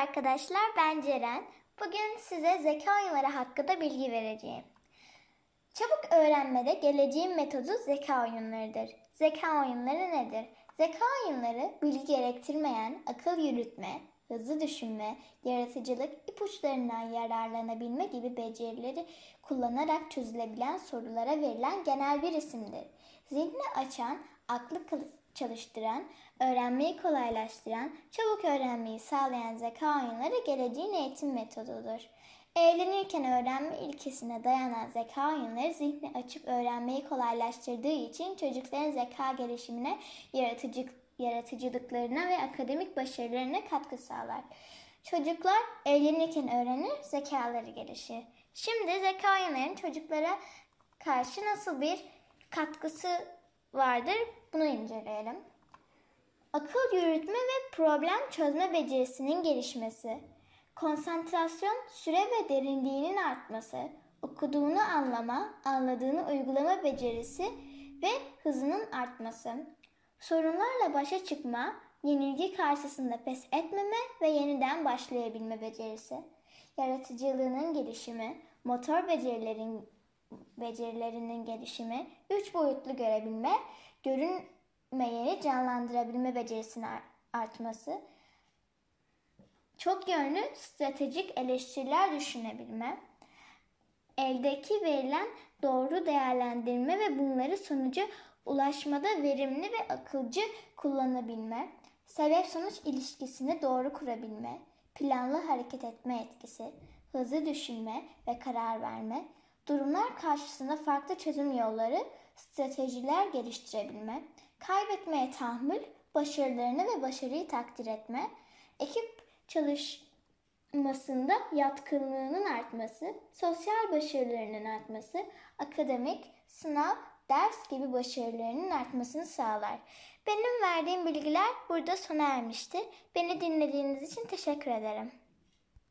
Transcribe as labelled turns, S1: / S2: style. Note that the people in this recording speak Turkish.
S1: arkadaşlar, ben Ceren. Bugün size zeka oyunları hakkında bilgi vereceğim. Çabuk öğrenmede geleceğin metodu zeka oyunlarıdır. Zeka oyunları nedir? Zeka oyunları bilgi gerektirmeyen, akıl yürütme, hızlı düşünme, yaratıcılık, ipuçlarından yararlanabilme gibi becerileri kullanarak çözülebilen sorulara verilen genel bir isimdir. Zihni açan, aklı çalıştıran, öğrenmeyi kolaylaştıran, çabuk öğrenmeyi sağlayan zeka oyunları geleceğin eğitim metodudur. Eğlenirken öğrenme ilkesine dayanan zeka oyunları zihni açıp öğrenmeyi kolaylaştırdığı için çocukların zeka gelişimine, yaratıcı, yaratıcılıklarına ve akademik başarılarına katkı sağlar. Çocuklar eğlenirken öğrenir, zekaları gelişir. Şimdi zeka oyunlarının çocuklara karşı nasıl bir katkısı vardır bunu inceleyelim. Akıl yürütme ve problem çözme becerisinin gelişmesi, konsantrasyon, süre ve derinliğinin artması, okuduğunu anlama, anladığını uygulama becerisi ve hızının artması, sorunlarla başa çıkma, yenilgi karşısında pes etmeme ve yeniden başlayabilme becerisi, yaratıcılığının gelişimi, motor becerilerin becerilerinin gelişimi, üç boyutlu görebilme, görünmeyeni canlandırabilme becerisinin ar- artması, çok yönlü stratejik eleştiriler düşünebilme, eldeki verilen doğru değerlendirme ve bunları sonuca ulaşmada verimli ve akılcı kullanabilme, sebep sonuç ilişkisini doğru kurabilme, planlı hareket etme etkisi, hızlı düşünme ve karar verme, durumlar karşısında farklı çözüm yolları, stratejiler geliştirebilme, kaybetmeye tahammül, başarılarını ve başarıyı takdir etme, ekip çalışmasında yatkınlığının artması, sosyal başarılarının artması, akademik, sınav, ders gibi başarılarının artmasını sağlar. Benim verdiğim bilgiler burada sona ermiştir. Beni dinlediğiniz için teşekkür ederim.